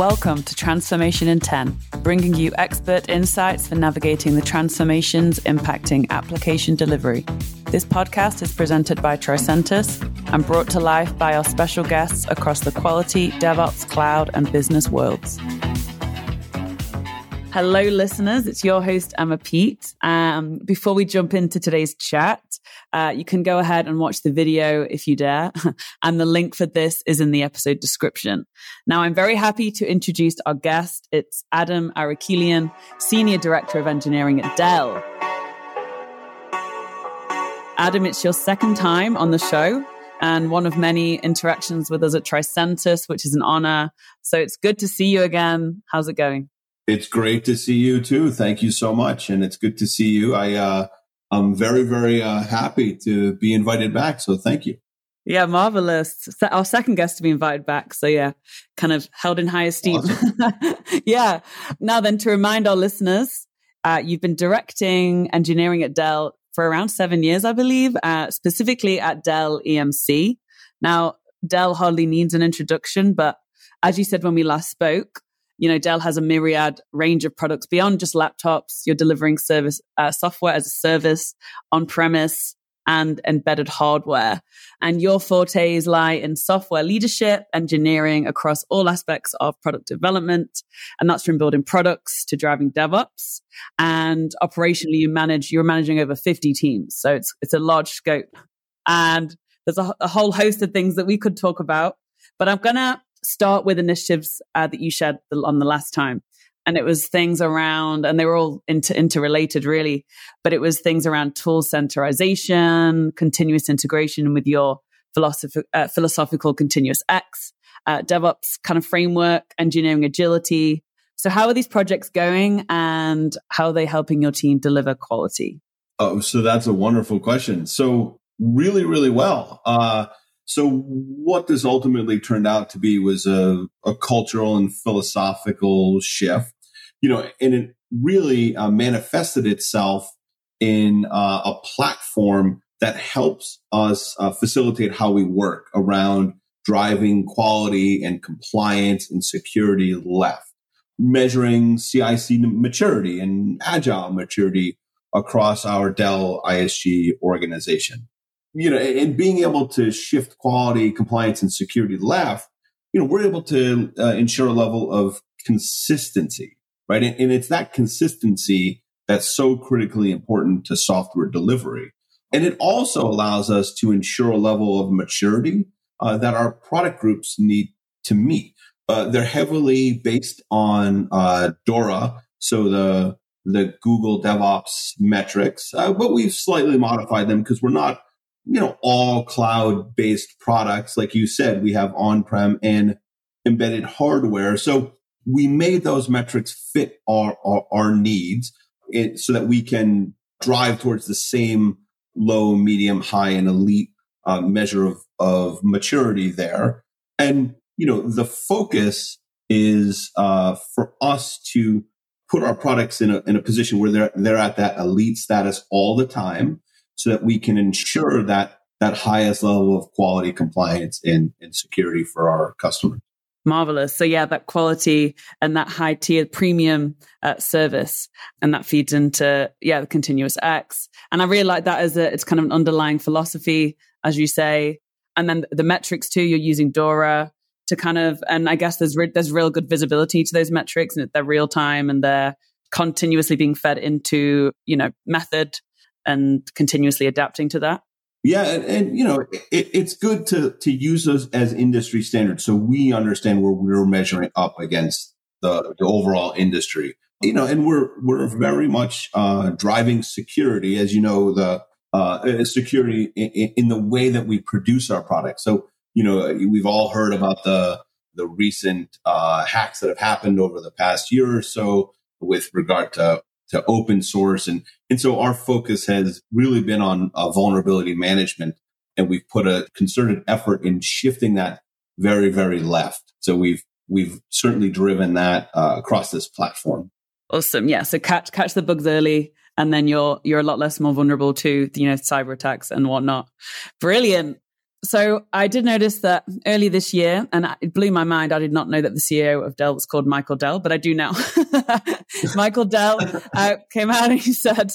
Welcome to Transformation in 10, bringing you expert insights for navigating the transformations impacting application delivery. This podcast is presented by Tricentis and brought to life by our special guests across the quality, DevOps, cloud, and business worlds. Hello, listeners. It's your host, Emma Peet. Um, before we jump into today's chat, uh, you can go ahead and watch the video if you dare. and the link for this is in the episode description. Now, I'm very happy to introduce our guest. It's Adam Arakelian, Senior Director of Engineering at Dell. Adam, it's your second time on the show and one of many interactions with us at Tricentis, which is an honor. So it's good to see you again. How's it going? It's great to see you too. Thank you so much. And it's good to see you. I, uh, I'm very, very uh, happy to be invited back. So thank you. Yeah, marvelous. Our second guest to be invited back. So yeah, kind of held in high esteem. Awesome. yeah. Now then, to remind our listeners, uh, you've been directing engineering at Dell for around seven years, I believe, uh, specifically at Dell EMC. Now, Dell hardly needs an introduction, but as you said when we last spoke, you know, Dell has a myriad range of products beyond just laptops. You're delivering service uh, software as a service on premise and embedded hardware. And your fortes lie in software leadership, engineering across all aspects of product development. And that's from building products to driving DevOps. And operationally, you manage, you're managing over 50 teams. So it's, it's a large scope. And there's a, a whole host of things that we could talk about. But I'm going to start with initiatives uh, that you shared on the last time. And it was things around, and they were all inter- interrelated really, but it was things around tool centralization, continuous integration with your philosophy, uh, philosophical continuous X, uh, DevOps kind of framework, engineering agility. So, how are these projects going and how are they helping your team deliver quality? Oh, so that's a wonderful question. So, really, really well. Uh, so what this ultimately turned out to be was a, a cultural and philosophical shift, you know, and it really uh, manifested itself in uh, a platform that helps us uh, facilitate how we work around driving quality and compliance and security left, measuring CIC maturity and agile maturity across our Dell ISG organization you know, and being able to shift quality, compliance, and security left, you know, we're able to uh, ensure a level of consistency, right? And, and, it's that consistency that's so critically important to software delivery. And it also allows us to ensure a level of maturity uh, that our product groups need to meet. Uh, they're heavily based on uh, DORA, so the the Google DevOps metrics, uh, but we've slightly modified them because we're not you know, all cloud based products. Like you said, we have on prem and embedded hardware. So we made those metrics fit our, our, our needs it, so that we can drive towards the same low, medium, high, and elite uh, measure of, of maturity there. And, you know, the focus is uh, for us to put our products in a, in a position where they're, they're at that elite status all the time so that we can ensure that that highest level of quality compliance and, and security for our customers. Marvelous. So yeah, that quality and that high tier premium uh, service, and that feeds into yeah the continuous X. And I really like that as a it's kind of an underlying philosophy, as you say. And then the metrics too. You're using DORA to kind of, and I guess there's re- there's real good visibility to those metrics, and they're real time and they're continuously being fed into you know method and continuously adapting to that. Yeah, and, and you know it, it's good to to use those as industry standards, so we understand where we're measuring up against the, the overall industry. You know, and we're we're very much uh, driving security, as you know, the uh, security in, in, the way that we produce our products. So you know, we've all heard about the the recent uh, hacks that have happened over the past year or so with regard to to open source. And, and so our focus has really been on uh, vulnerability management. And we've put a concerted effort in shifting that very, very left. So we've, we've certainly driven that uh, across this platform. Awesome. Yeah. So catch, catch the bugs early and then you're, you're a lot less more vulnerable to, you know, cyber attacks and whatnot. Brilliant. So I did notice that early this year, and it blew my mind. I did not know that the CEO of Dell was called Michael Dell, but I do now. Michael Dell uh, came out and he said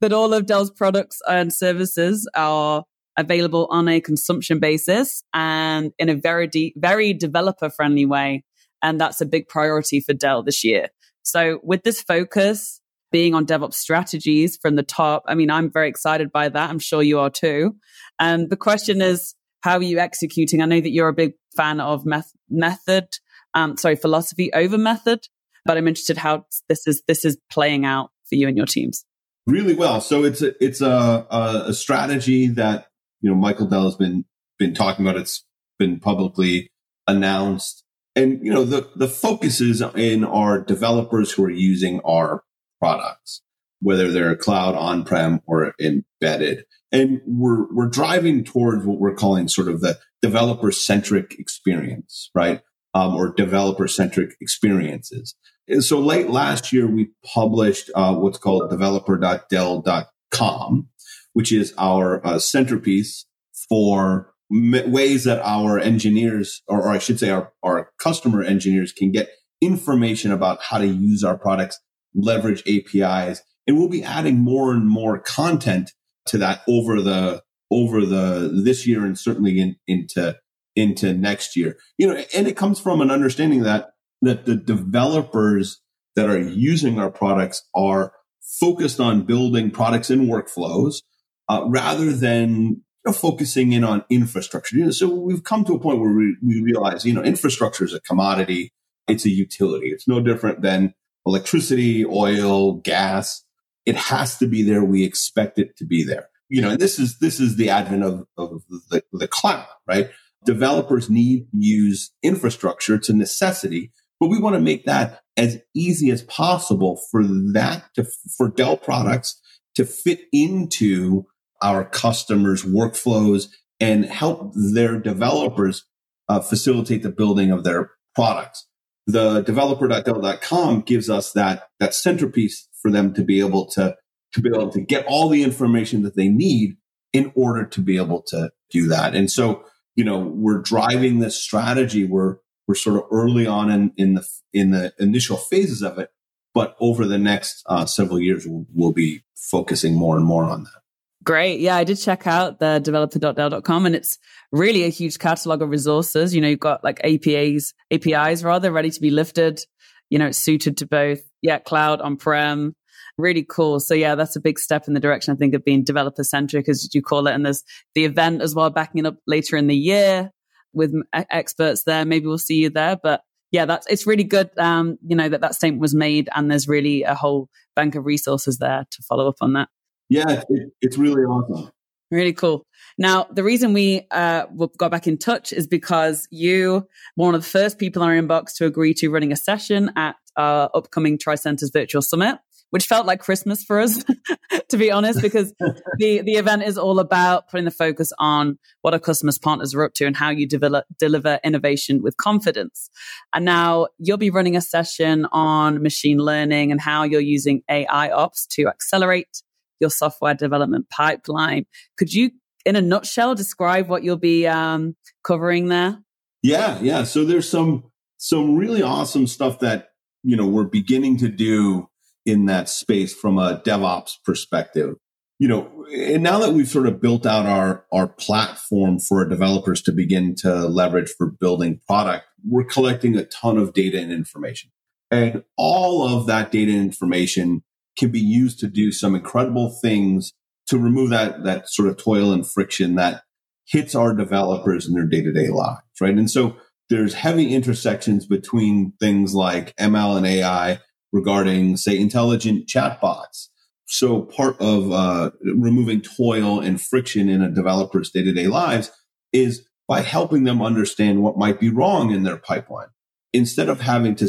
that all of Dell's products and services are available on a consumption basis and in a very, de- very developer friendly way. And that's a big priority for Dell this year. So with this focus being on DevOps strategies from the top, I mean, I'm very excited by that. I'm sure you are too. And the question is, how are you executing? I know that you're a big fan of meth- method, um, sorry, philosophy over method, but I'm interested how this is this is playing out for you and your teams. Really well. So it's a it's a, a strategy that you know Michael Dell has been been talking about. It's been publicly announced, and you know the the focus is in our developers who are using our products, whether they're cloud, on prem, or embedded and we're we're driving towards what we're calling sort of the developer centric experience, right? Um, or developer centric experiences. And so late last year, we published uh, what's called developer.dell.com, which is our uh, centerpiece for m- ways that our engineers, or, or I should say, our, our customer engineers can get information about how to use our products, leverage APIs, and we'll be adding more and more content to that over the over the this year and certainly in, into into next year. You know, and it comes from an understanding that that the developers that are using our products are focused on building products and workflows uh, rather than you know, focusing in on infrastructure. You know, so we've come to a point where we, we realize, you know, infrastructure is a commodity. It's a utility. It's no different than electricity, oil, gas it has to be there. We expect it to be there. You know, and this is this is the advent of, of the, the cloud, right? Developers need to use infrastructure. It's a necessity, but we want to make that as easy as possible for that to for Dell products to fit into our customers' workflows and help their developers uh, facilitate the building of their products. The developer.dell.com gives us that that centerpiece for them to be able to to be able to get all the information that they need in order to be able to do that. And so, you know, we're driving this strategy. We're we're sort of early on in in the in the initial phases of it, but over the next uh, several years, we'll, we'll be focusing more and more on that. Great. Yeah, I did check out the developer.dell.com and it's really a huge catalog of resources. You know, you've got like APIs, APIs rather ready to be lifted. You know, it's suited to both yeah, cloud on prem. Really cool. So yeah, that's a big step in the direction I think of being developer centric, as you call it. And there's the event as well, backing it up later in the year with experts there. Maybe we'll see you there. But yeah, that's it's really good. Um, you know that that statement was made, and there's really a whole bank of resources there to follow up on that. Yeah, it, it's really awesome. Really cool. Now, the reason we uh, got back in touch is because you were one of the first people in our inbox to agree to running a session at our upcoming Tricentis Virtual Summit, which felt like Christmas for us, to be honest, because the, the event is all about putting the focus on what our customers partners are up to and how you develop, deliver innovation with confidence. And now you'll be running a session on machine learning and how you're using AI ops to accelerate your software development pipeline. Could you, in a nutshell, describe what you'll be um, covering there? Yeah, yeah. So there's some some really awesome stuff that you know we're beginning to do in that space from a DevOps perspective. You know, and now that we've sort of built out our our platform for developers to begin to leverage for building product, we're collecting a ton of data and information. And all of that data and information can be used to do some incredible things to remove that that sort of toil and friction that hits our developers in their day-to-day lives, right? And so there's heavy intersections between things like ML and AI regarding, say, intelligent chatbots. So part of uh, removing toil and friction in a developer's day-to-day lives is by helping them understand what might be wrong in their pipeline instead of having to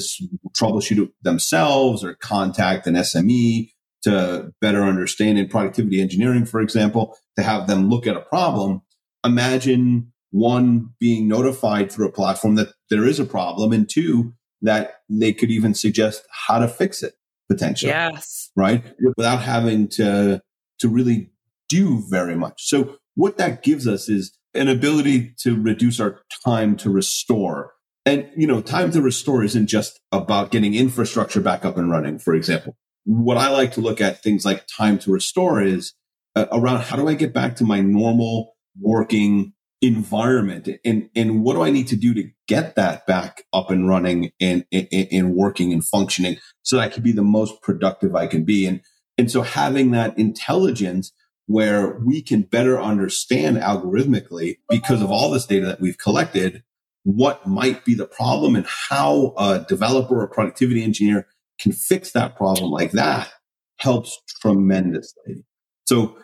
troubleshoot it themselves or contact an SME to better understand in productivity engineering, for example, to have them look at a problem, imagine one being notified through a platform that there is a problem and two, that they could even suggest how to fix it potentially. Yes. Right. Without having to, to really do very much. So what that gives us is an ability to reduce our time to restore. And, you know, time to restore isn't just about getting infrastructure back up and running, for example. What I like to look at things like time to restore is uh, around how do I get back to my normal working environment and, and what do I need to do to get that back up and running and, and, and working and functioning so that I can be the most productive I can be. And, and so having that intelligence where we can better understand algorithmically because of all this data that we've collected, what might be the problem and how a developer or productivity engineer can fix that problem like that helps tremendously. So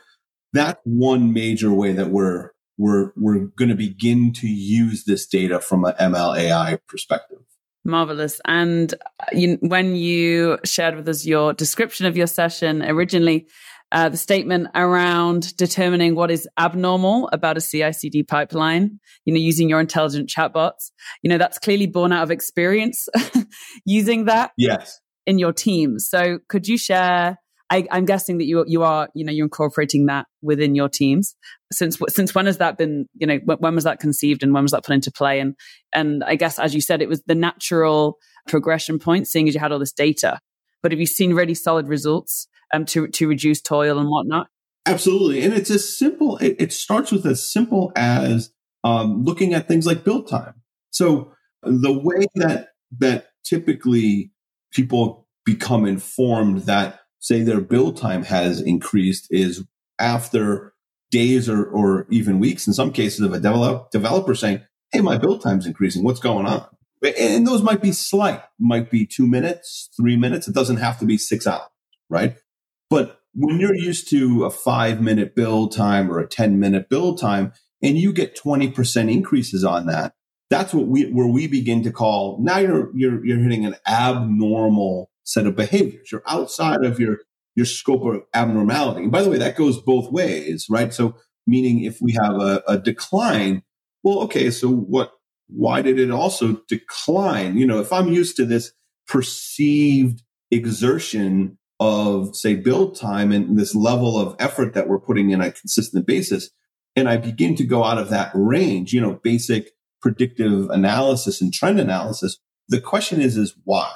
that's one major way that we're we're we're going to begin to use this data from an ML AI perspective. Marvelous. And uh, you, when you shared with us your description of your session originally, uh, the statement around determining what is abnormal about a CI/CD pipeline, you know, using your intelligent chatbots, you know, that's clearly born out of experience using that. Yes. In your team. So, could you share I, am guessing that you you are you know you're incorporating that within your teams. Since since when has that been you know when was that conceived and when was that put into play? And and I guess as you said, it was the natural progression point, seeing as you had all this data. But have you seen really solid results um, to to reduce toil and whatnot? Absolutely, and it's as simple. It, it starts with as simple as um, looking at things like build time. So the way that that typically people become informed that say their build time has increased is after days or, or even weeks in some cases of a develop, developer saying, Hey, my build time's increasing. What's going on? And those might be slight, might be two minutes, three minutes. It doesn't have to be six hours, right? But when you're used to a five minute build time or a 10 minute build time and you get 20% increases on that, that's what we, where we begin to call now you're, you're, you're hitting an abnormal set of behaviors. You're outside of your your scope of abnormality. And by the way, that goes both ways, right? So meaning if we have a, a decline, well, okay, so what why did it also decline? You know, if I'm used to this perceived exertion of say build time and this level of effort that we're putting in a consistent basis, and I begin to go out of that range, you know, basic predictive analysis and trend analysis, the question is, is why?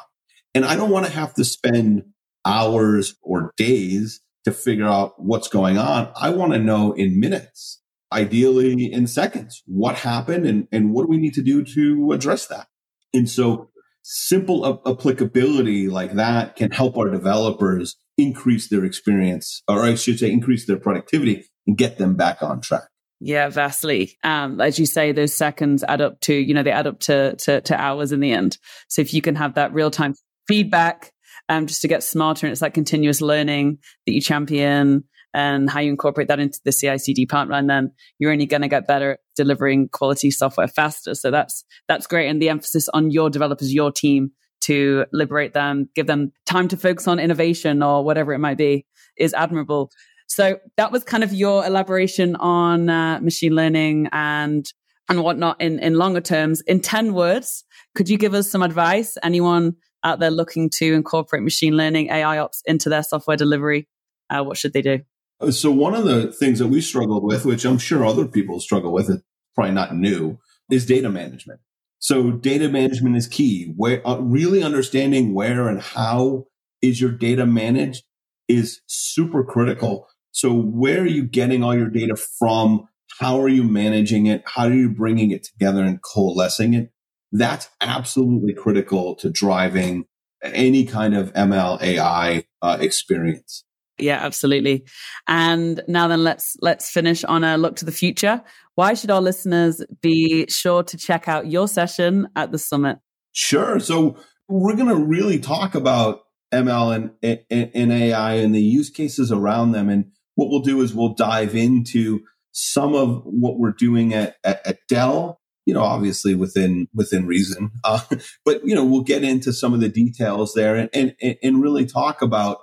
And I don't want to have to spend hours or days to figure out what's going on. I want to know in minutes, ideally in seconds, what happened and, and what do we need to do to address that? And so simple applicability like that can help our developers increase their experience, or I should say, increase their productivity and get them back on track. Yeah, vastly. Um, as you say, those seconds add up to, you know, they add up to, to, to hours in the end. So if you can have that real time feedback um, just to get smarter. And it's that continuous learning that you champion and how you incorporate that into the CI/CD pipeline. Then you're only going to get better at delivering quality software faster. So that's that's great. And the emphasis on your developers, your team, to liberate them, give them time to focus on innovation or whatever it might be, is admirable. So that was kind of your elaboration on uh, machine learning and and whatnot in in longer terms. In ten words, could you give us some advice? Anyone out there looking to incorporate machine learning, AI ops into their software delivery, uh, what should they do? So one of the things that we struggled with, which I'm sure other people struggle with, it's probably not new, is data management. So data management is key. Where uh, really understanding where and how is your data managed is super critical. So where are you getting all your data from? How are you managing it? How are you bringing it together and coalescing it? That's absolutely critical to driving any kind of ML AI uh, experience. Yeah, absolutely. And now then let's let's finish on a look to the future. Why should our listeners be sure to check out your session at the summit? Sure. So we're going to really talk about ML and, and, and AI and the use cases around them. And what we'll do is we'll dive into some of what we're doing at, at, at Dell you know, obviously within within reason. Uh, but you know, we'll get into some of the details there and, and and really talk about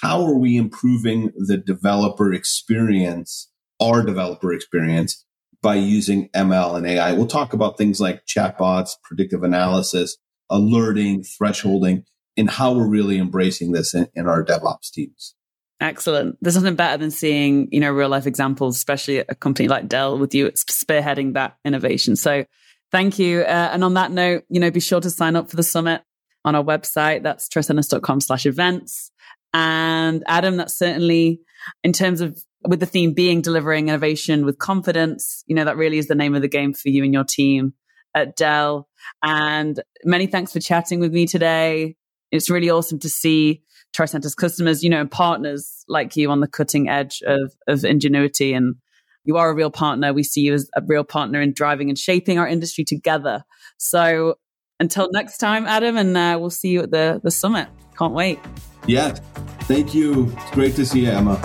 how are we improving the developer experience, our developer experience, by using ML and AI. We'll talk about things like chatbots, predictive analysis, alerting, thresholding, and how we're really embracing this in, in our DevOps teams. Excellent. There's nothing better than seeing, you know, real life examples, especially a company like Dell with you spearheading that innovation. So thank you. Uh, and on that note, you know, be sure to sign up for the summit on our website. That's tricentis.com slash events. And Adam, that's certainly in terms of with the theme being delivering innovation with confidence, you know, that really is the name of the game for you and your team at Dell. And many thanks for chatting with me today. It's really awesome to see Tricentis customers, you know, and partners like you on the cutting edge of, of ingenuity. And you are a real partner. We see you as a real partner in driving and shaping our industry together. So until next time, Adam, and uh, we'll see you at the, the summit. Can't wait. Yeah. Thank you. It's great to see you, Emma.